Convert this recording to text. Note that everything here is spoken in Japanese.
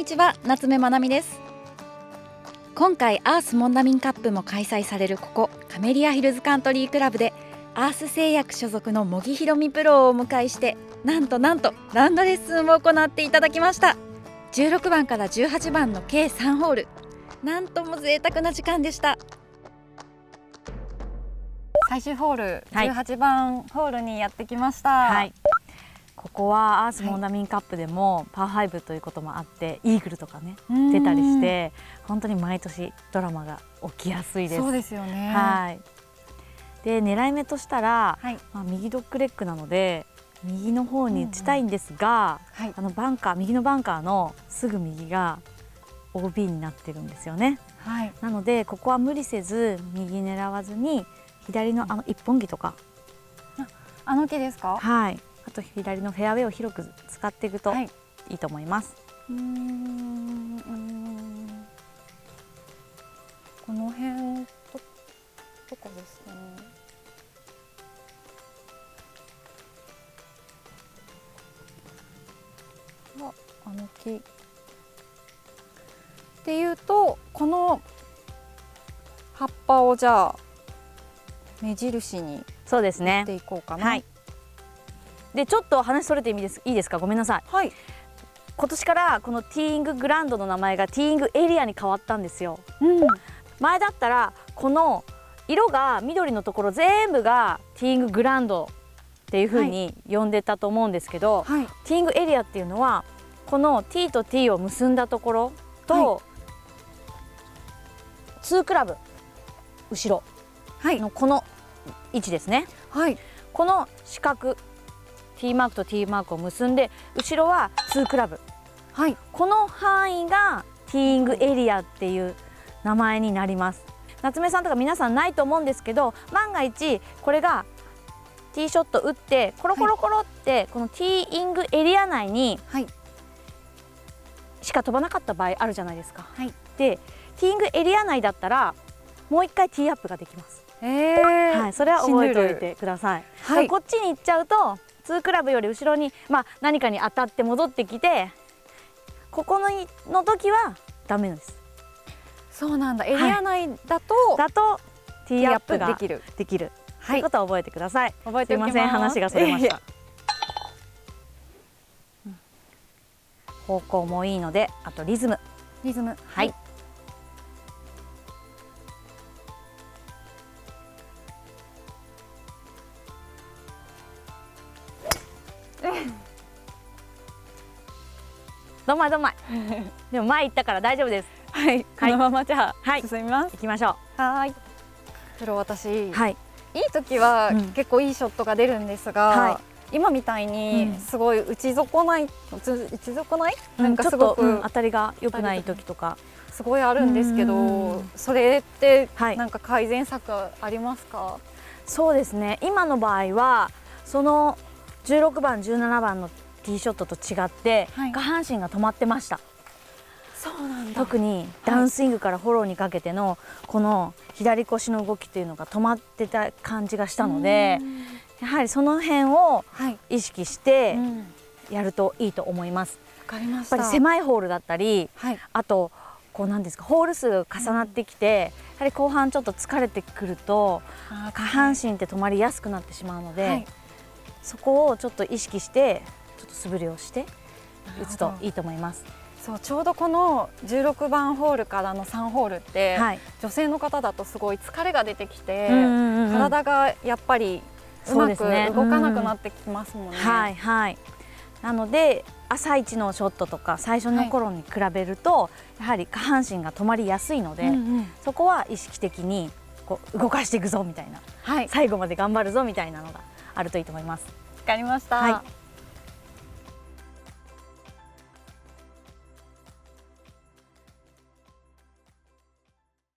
にちは夏目まなみです。今回アースモンダミンカップも開催されるここカメリアヒルズカントリークラブでアース製薬所属の茂木ひろみプロをお迎えしてなんとなんとラウンドレッスンを行っていただきました。16番から18番の計3ホール。なんとも贅沢な時間でした。最終ホール、はい、18番ホールにやってきました、はい、ここはアースモンダミンカップでもパー5ということもあってイーグルとかね出たりして本当に毎年ドラマが起きやすいです。そうですよね。はい。で狙い目としたら、はい、まあ、右ドッグレッグなので右の方に打ちたいんですが、うん。うんはい、あのバンカー右のバンカーのすぐ右が OB になってるんですよね、はい、なのでここは無理せず右狙わずに左のあの一本木とか。あの木ですか？はいあと左のフェアウェイを広く使っていくとい。いと思います、はい、うん。この辺ととかですね。あの木。っていうとこの葉っぱをじゃあ目印にそうですね。ていこうかな。はい、でちょっと話それていいですいいですか？ごめんなさい。はい。今年からこのティーインググランドの名前がティーイングエリアに変わったんですよ。うん、前だったらこの色が緑のところ全部がティーインググランドっていう風に呼んでたと思うんですけど、はい、ティーイングエリアっていうのはこの T と T を結んだところと、はい、2クラブ後ろのこの位置ですね、はい、この四角 T マークと T マークを結んで後ろは2クラブ、はい、この範囲がティーイングエリアっていう名前になります。夏目さんとか皆さんないと思うんですけど万が一これがティーショット打ってコロコロコロってこのティーイングエリア内にしか飛ばなかった場合あるじゃないですか。はい、でティーイングエリア内だったらもう一回ティーアップができます。えー、はい、それは覚えておいてください。はい、こっちに行っちゃうと2クラブより後ろに、まあ、何かに当たって戻ってきてここのの時はダメです。そうなんだ。エリア内だと、はい、だとティーアップができる。できる、はい、ということは覚えてください。覚えてす。みません話がそれました。方向もいいのであとリズム。リズム。はいどんまいどんまい。でも前行ったから大丈夫です。はいこのままじゃあ、はい、進みます。行きましょう。はい。プロ私はい。いい時は結構いいショットが出るんですが、はい、今みたいにすごい打ち損ない、うん、打ち損ない、うん、なんかすごく、うん、当たりが良くない時とか。すごいあるんですけどそれってなんか改善策ありますか、はい、そうですね。今の場合はその16番17番のティーショットと違って、はい、下半身が止まってました。そうなん特にダウンスイングからフォローにかけてのこの左腰の動きというのが止まってた感じがしたのでやはりその辺を意識してやるといいと思います。はい、やっぱり狭いホールだったり、はい、あとこうなんですかホール数が重なってきて、やはり後半ちょっと疲れてくると下半身って止まりやすくなってしまうので、はい、そこをちょっと意識してちょっと素振りをして打つといいと思います。そうちょうどこの16番ホールからの3ホールって、はい、女性の方だとすごい疲れが出てきて、体がやっぱりうまく動かなくなってきますもんね。うん、はい、はい、なので朝一のショットとか最初の頃に比べると、はい、やはり下半身が止まりやすいので、うんうん、そこは意識的にこう動かしていくぞみたいな、はい、最後まで頑張るぞみたいなのがあるといいと思います。わかりました、はい